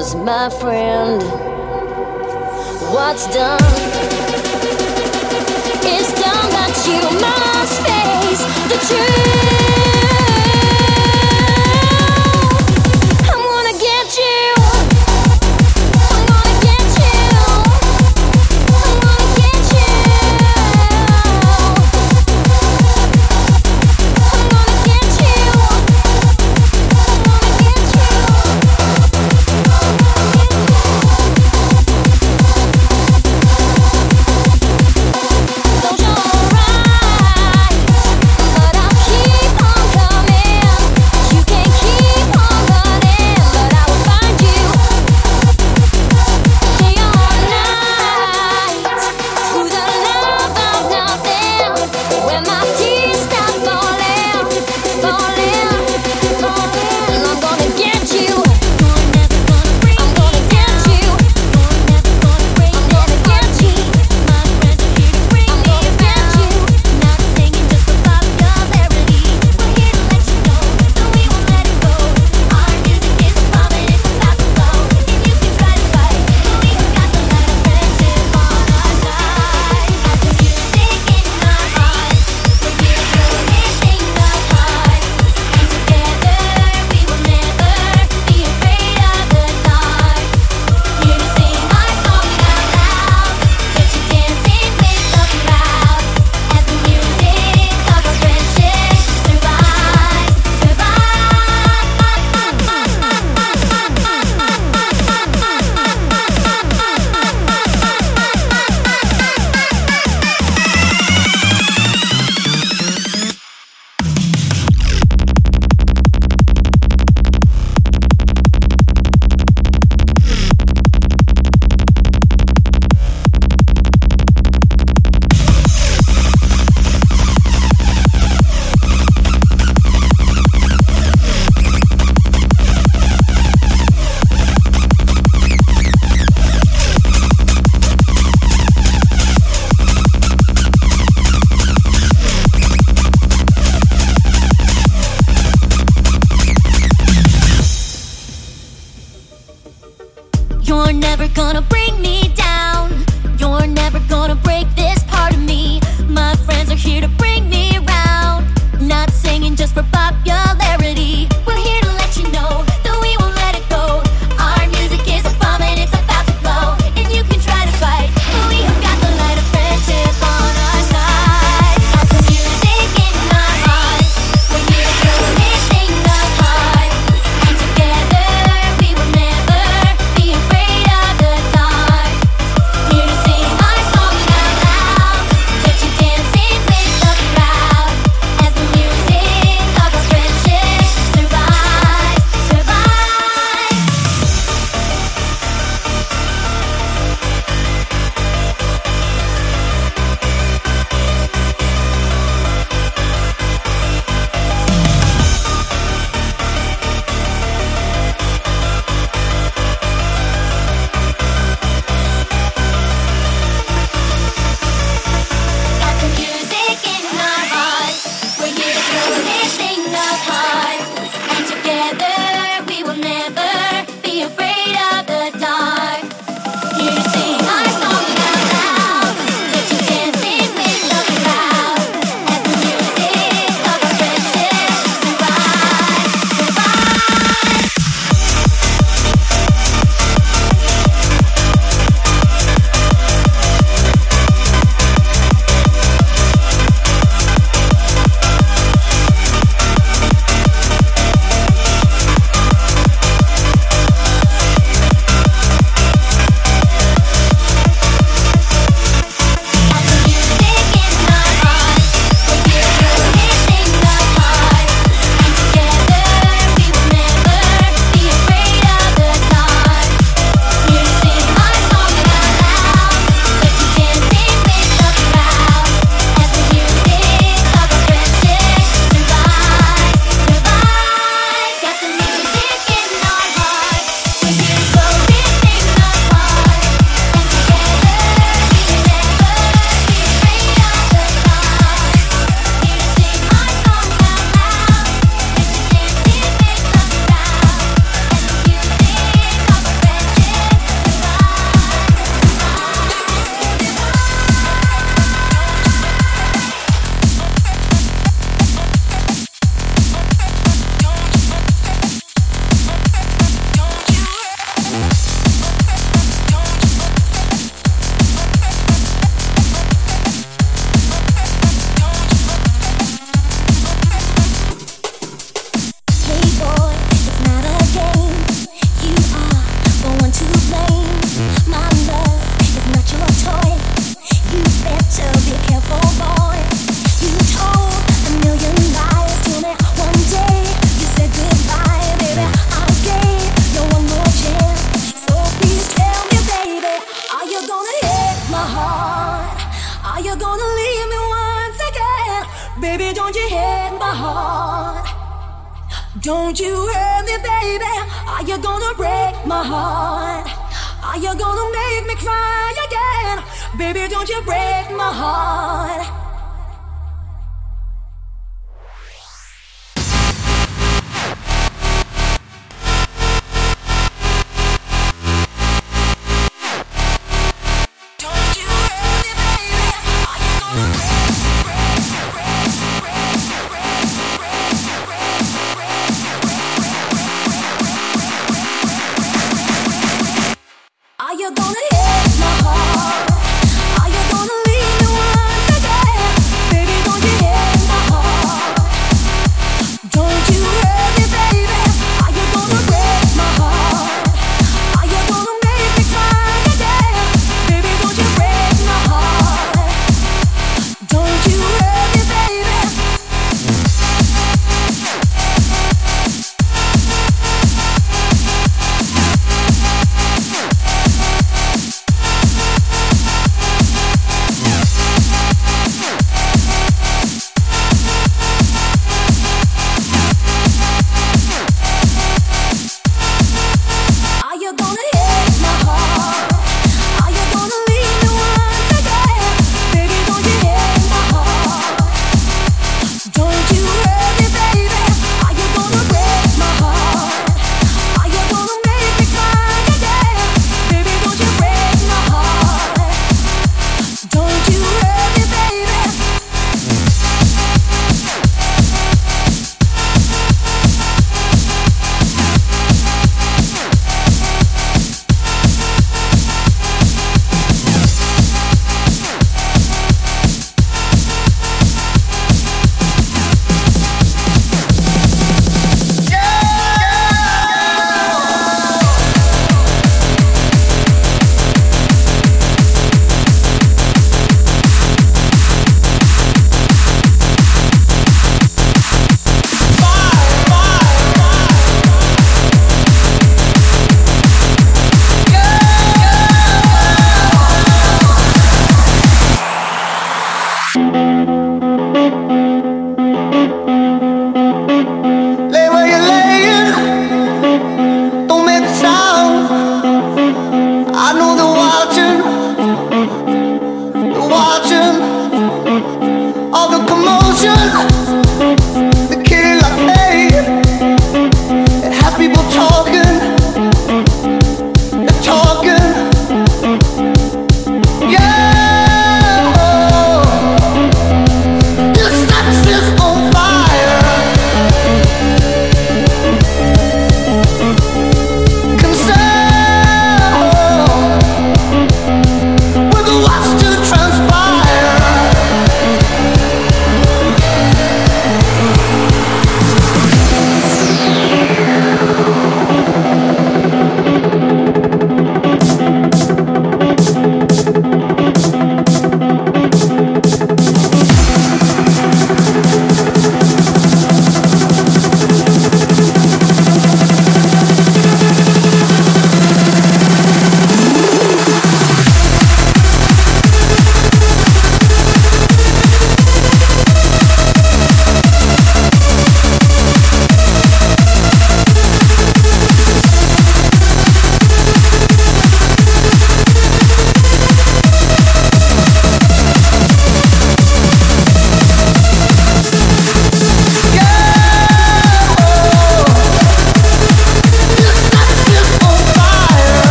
was my friend. What's done is done that you must face the truth.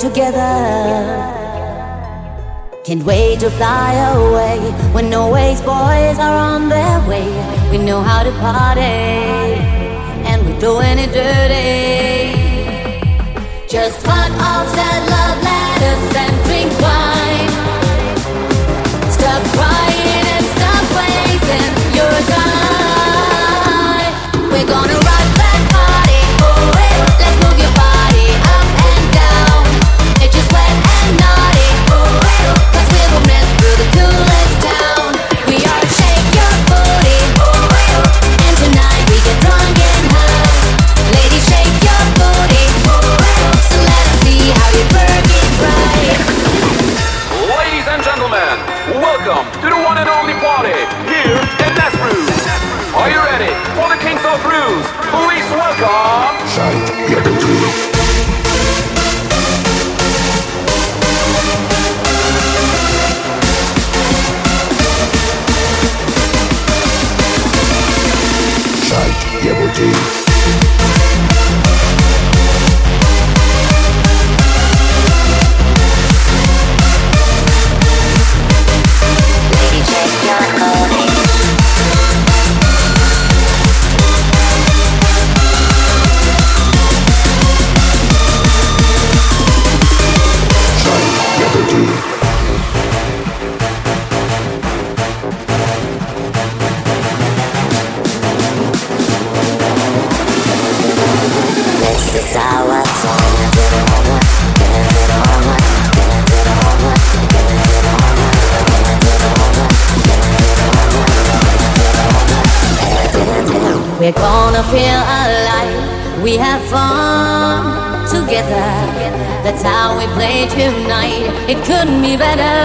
together. Can't wait to fly away when always boys are on their way. We know how to party and we're doing it dirty. Just one of the and gentlemen, welcome to the one and only party here in Nesbruce. Are you ready for the Kings of Blues? Please welcome... Sight Yakutu. Yakutu. wanna feel alive. We have fun together. That's how we play tonight. It couldn't be better.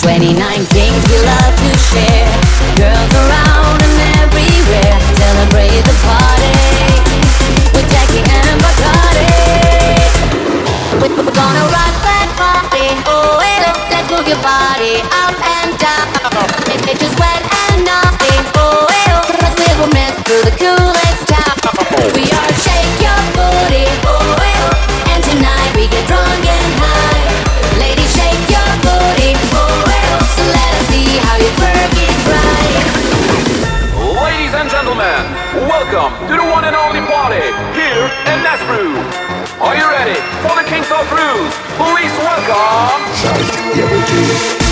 29 kings we love to share. Girls around and everywhere. Celebrate the party with Jackie and Bacardi. We're gonna rock that party. Oh, wait up, let's move your body up and down. It's just wet and nothing. Oh, through the coolest town. We are shake your booty. Oh, hey, oh, and tonight we get drunk and high. Ladies, shake your booty. Oh, hey, oh, so let us see how you work it right. Ladies and gentlemen, welcome to the one and only party here in Nesbru. Are you ready for the Kings of Cruise? Please welcome. Check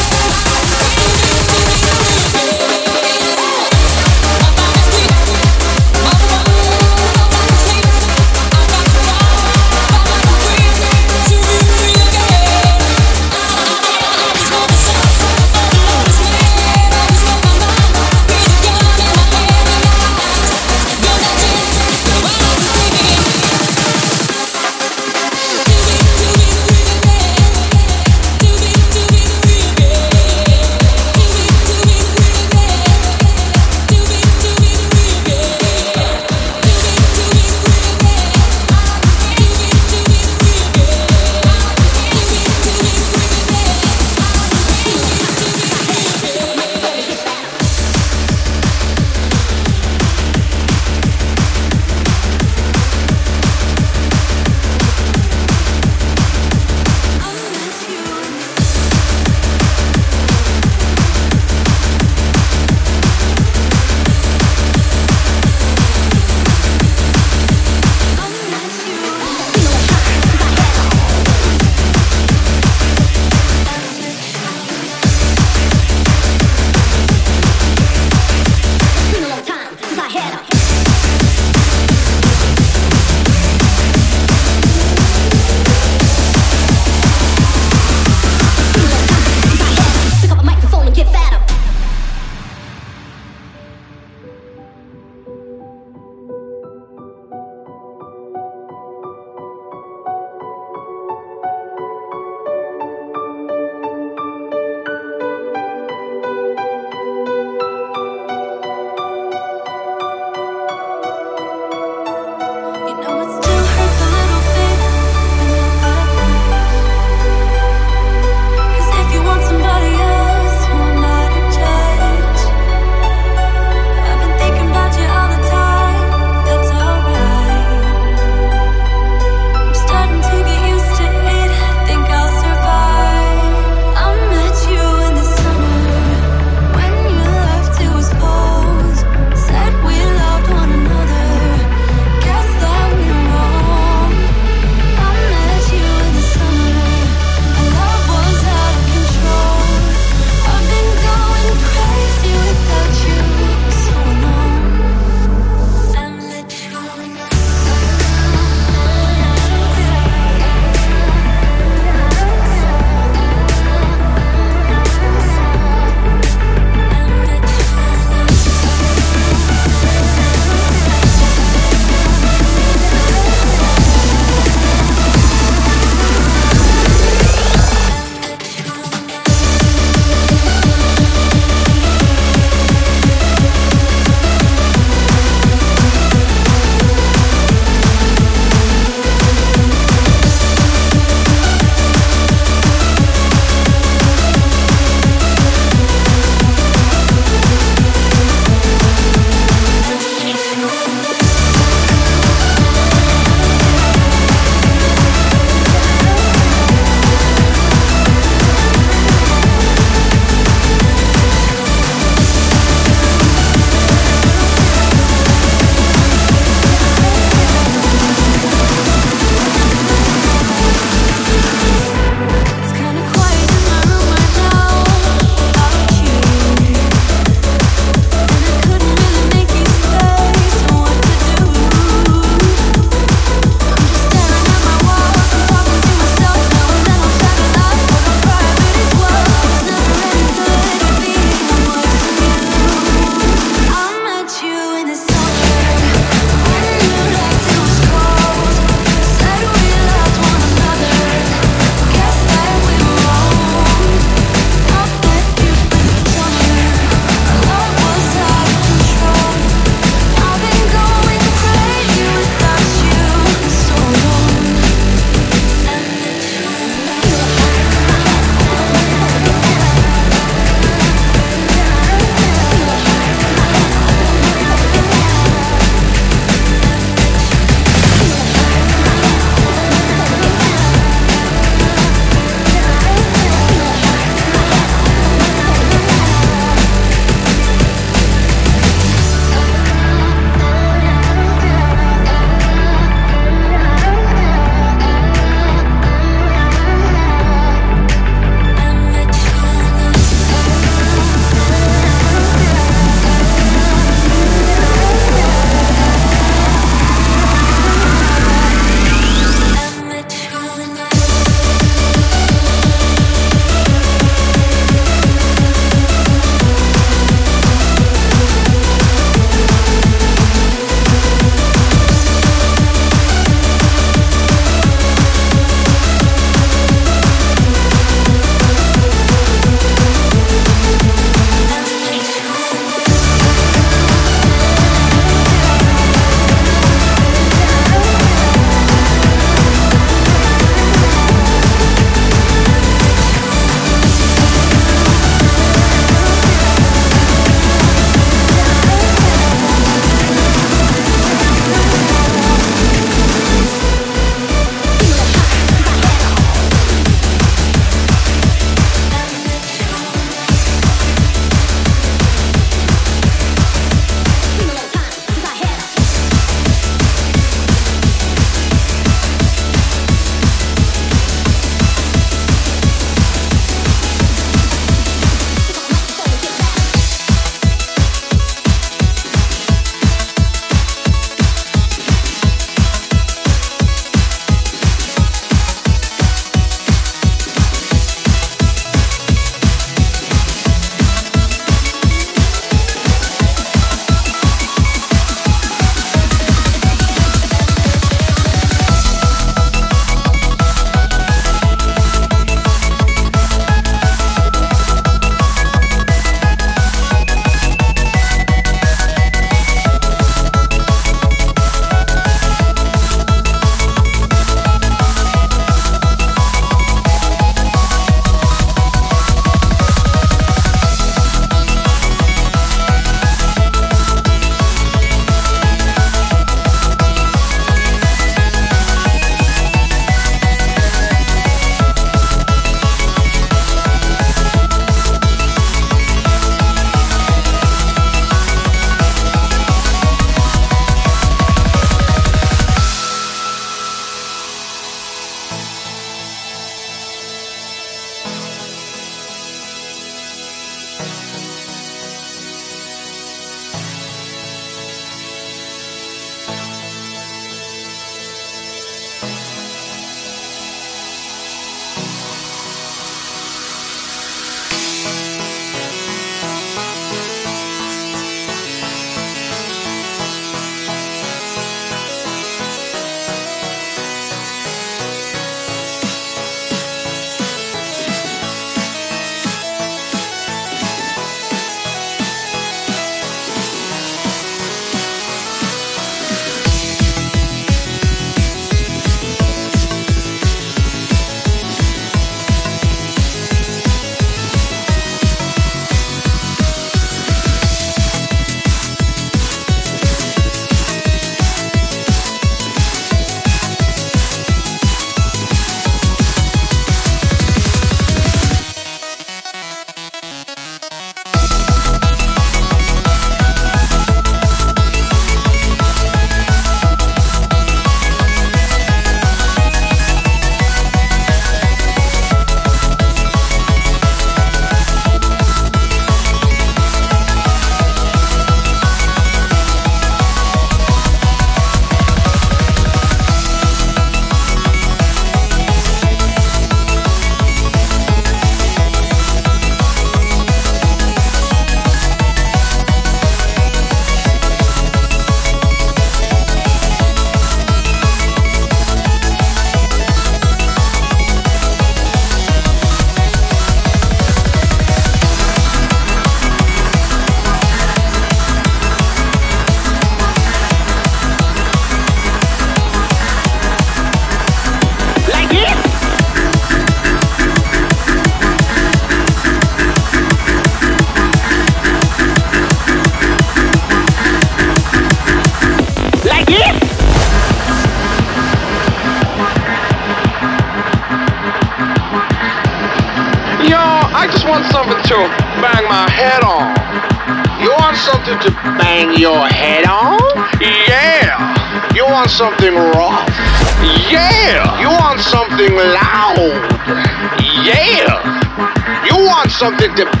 want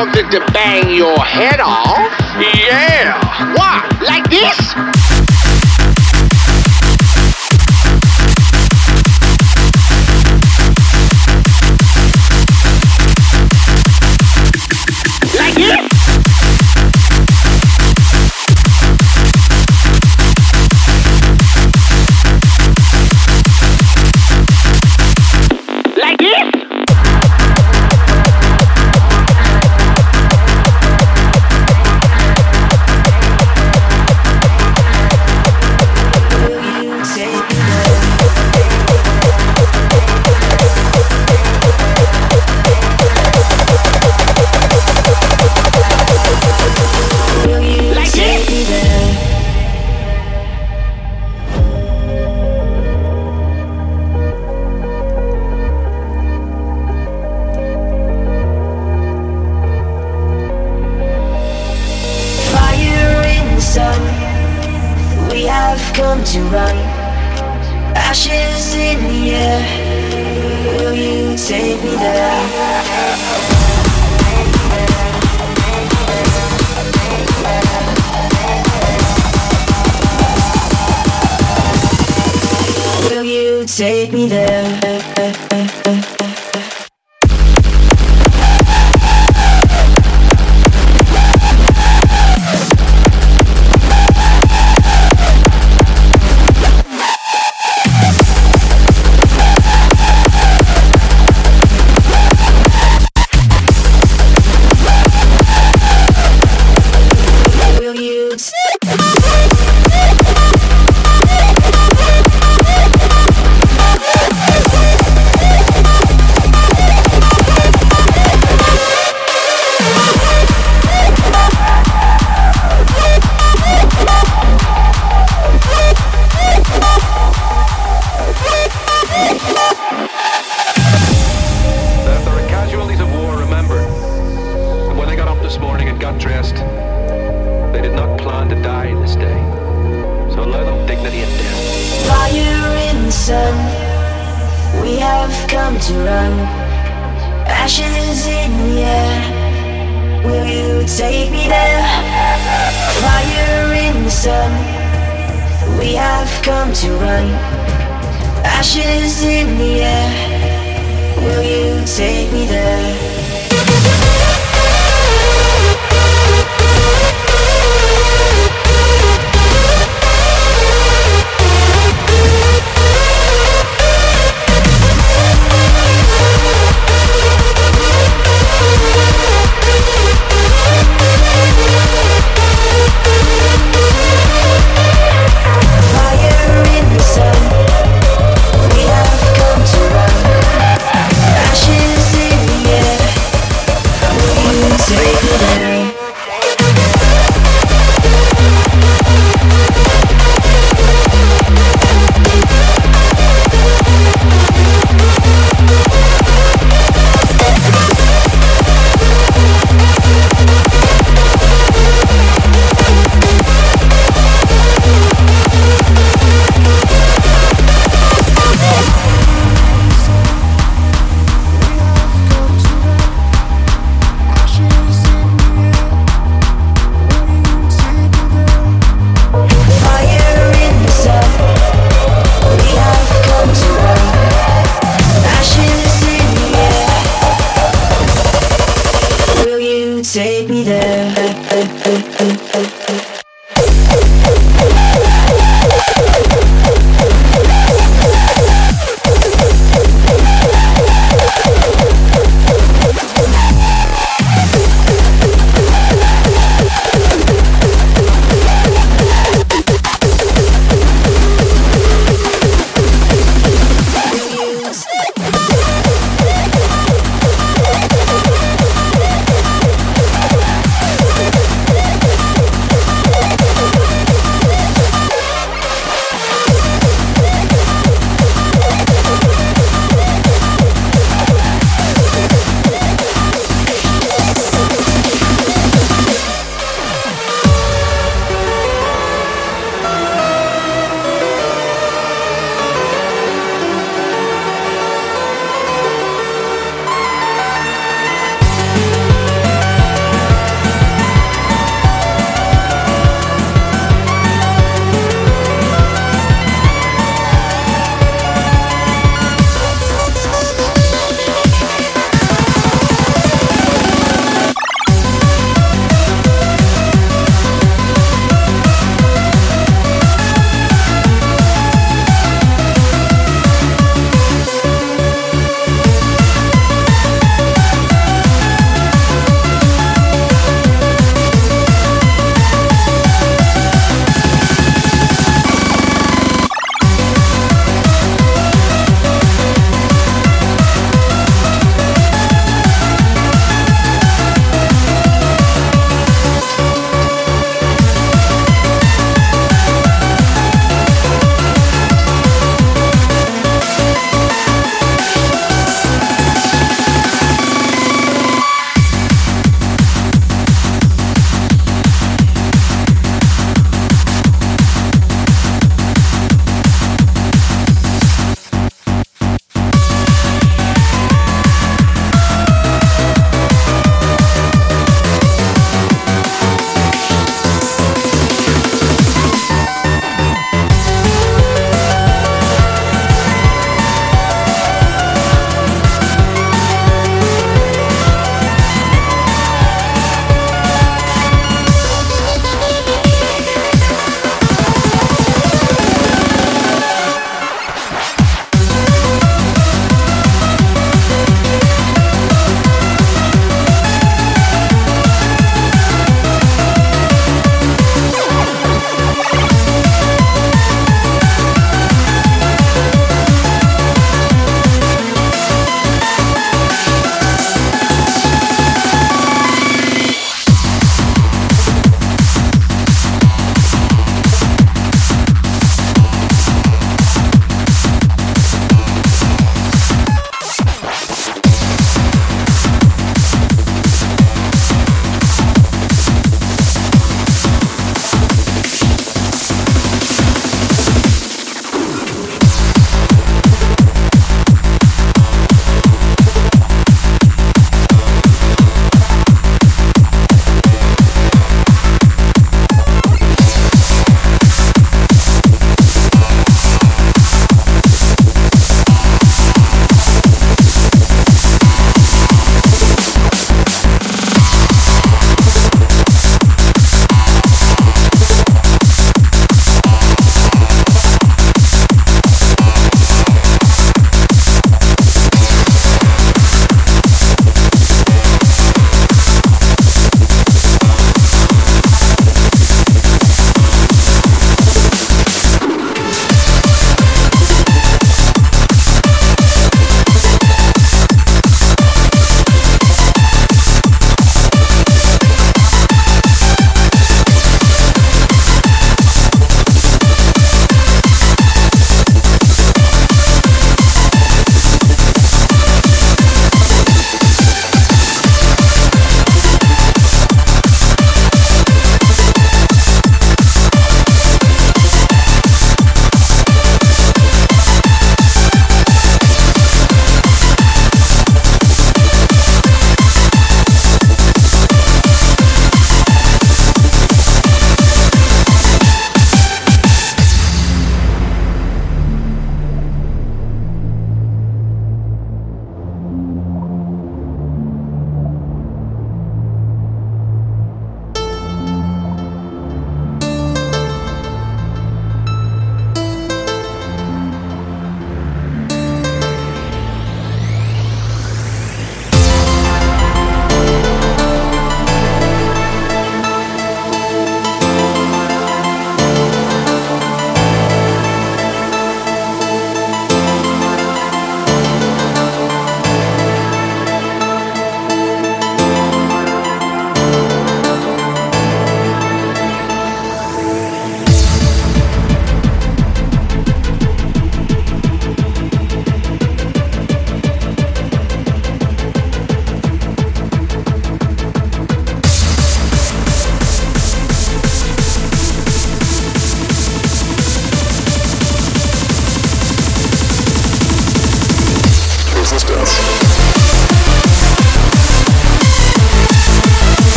something to bang your head on?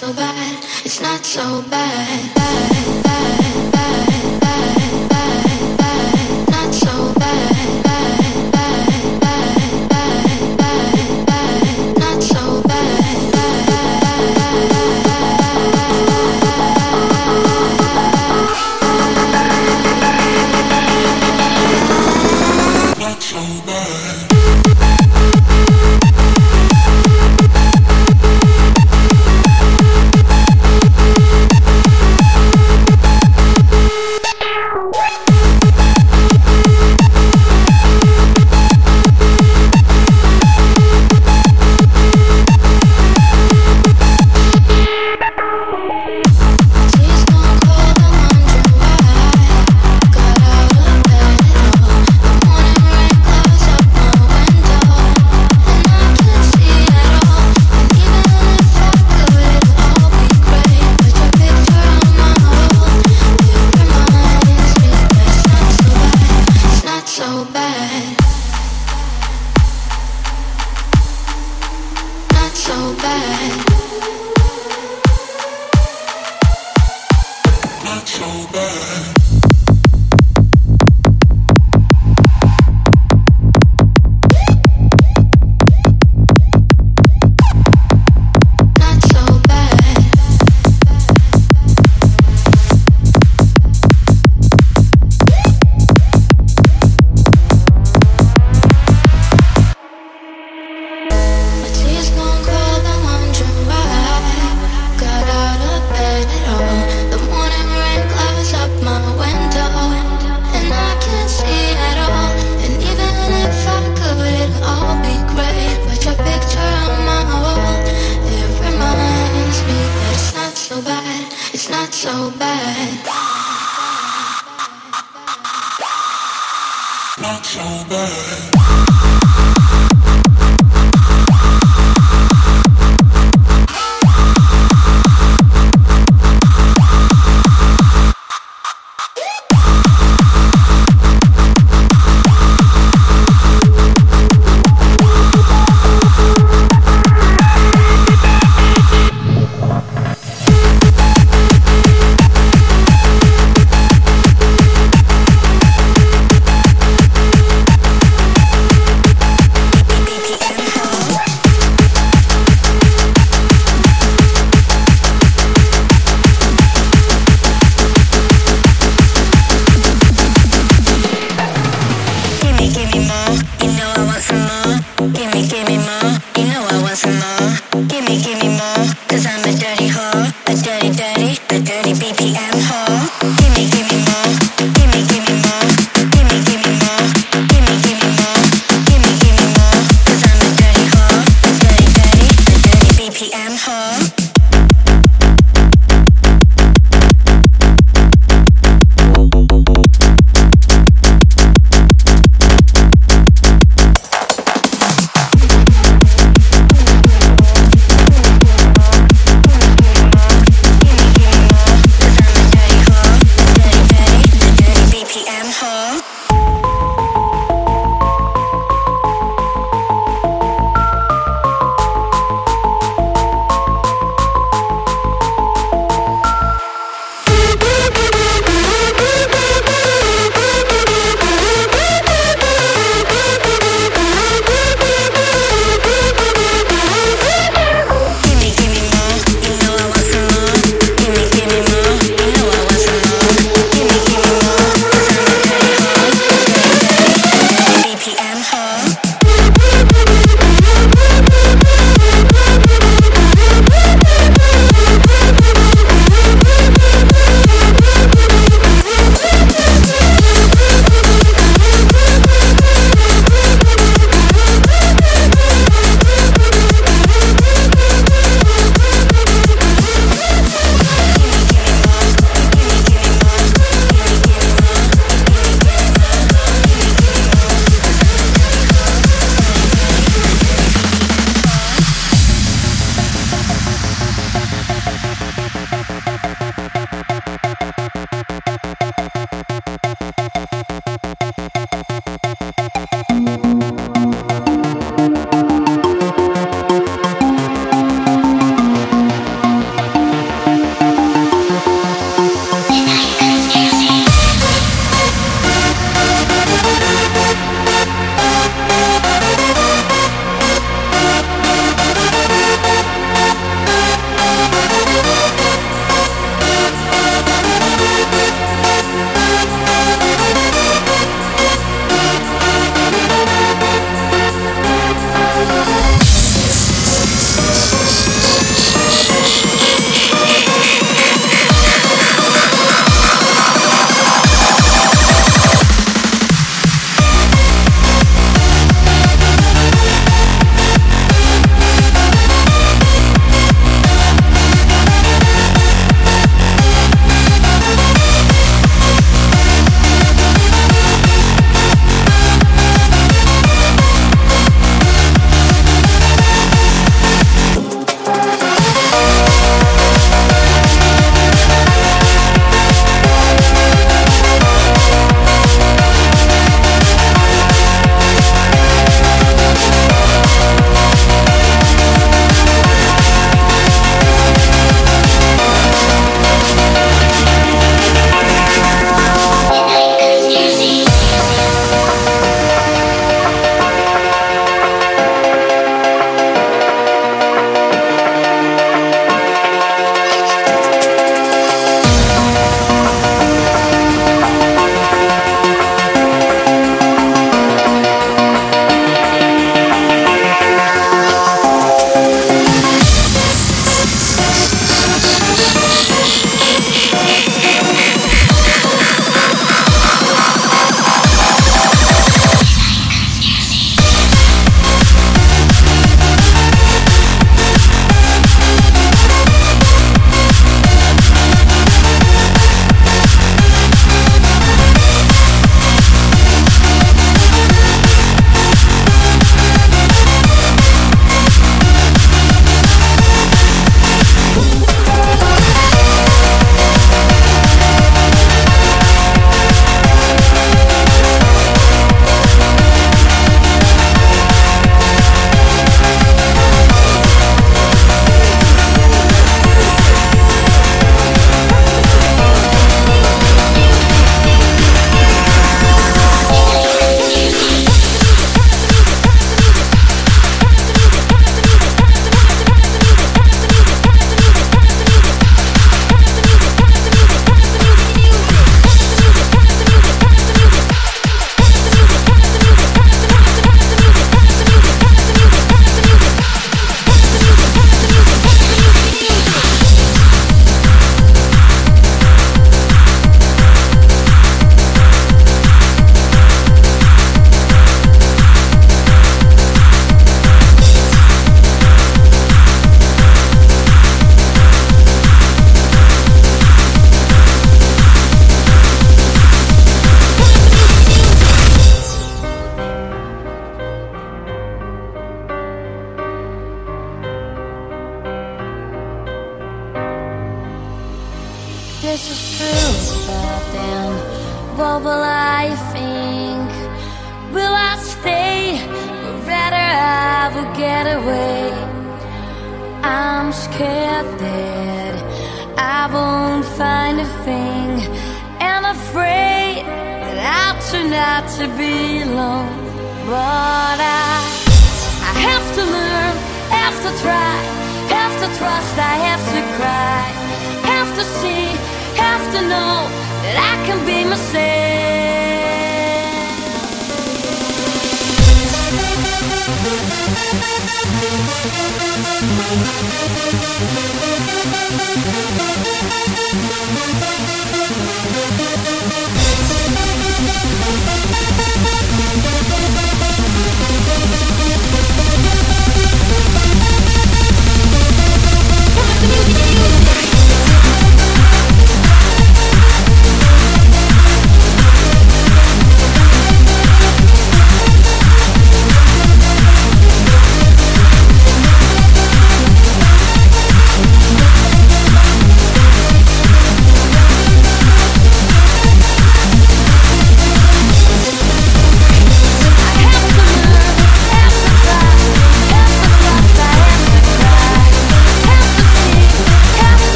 So bad. It's not so bad.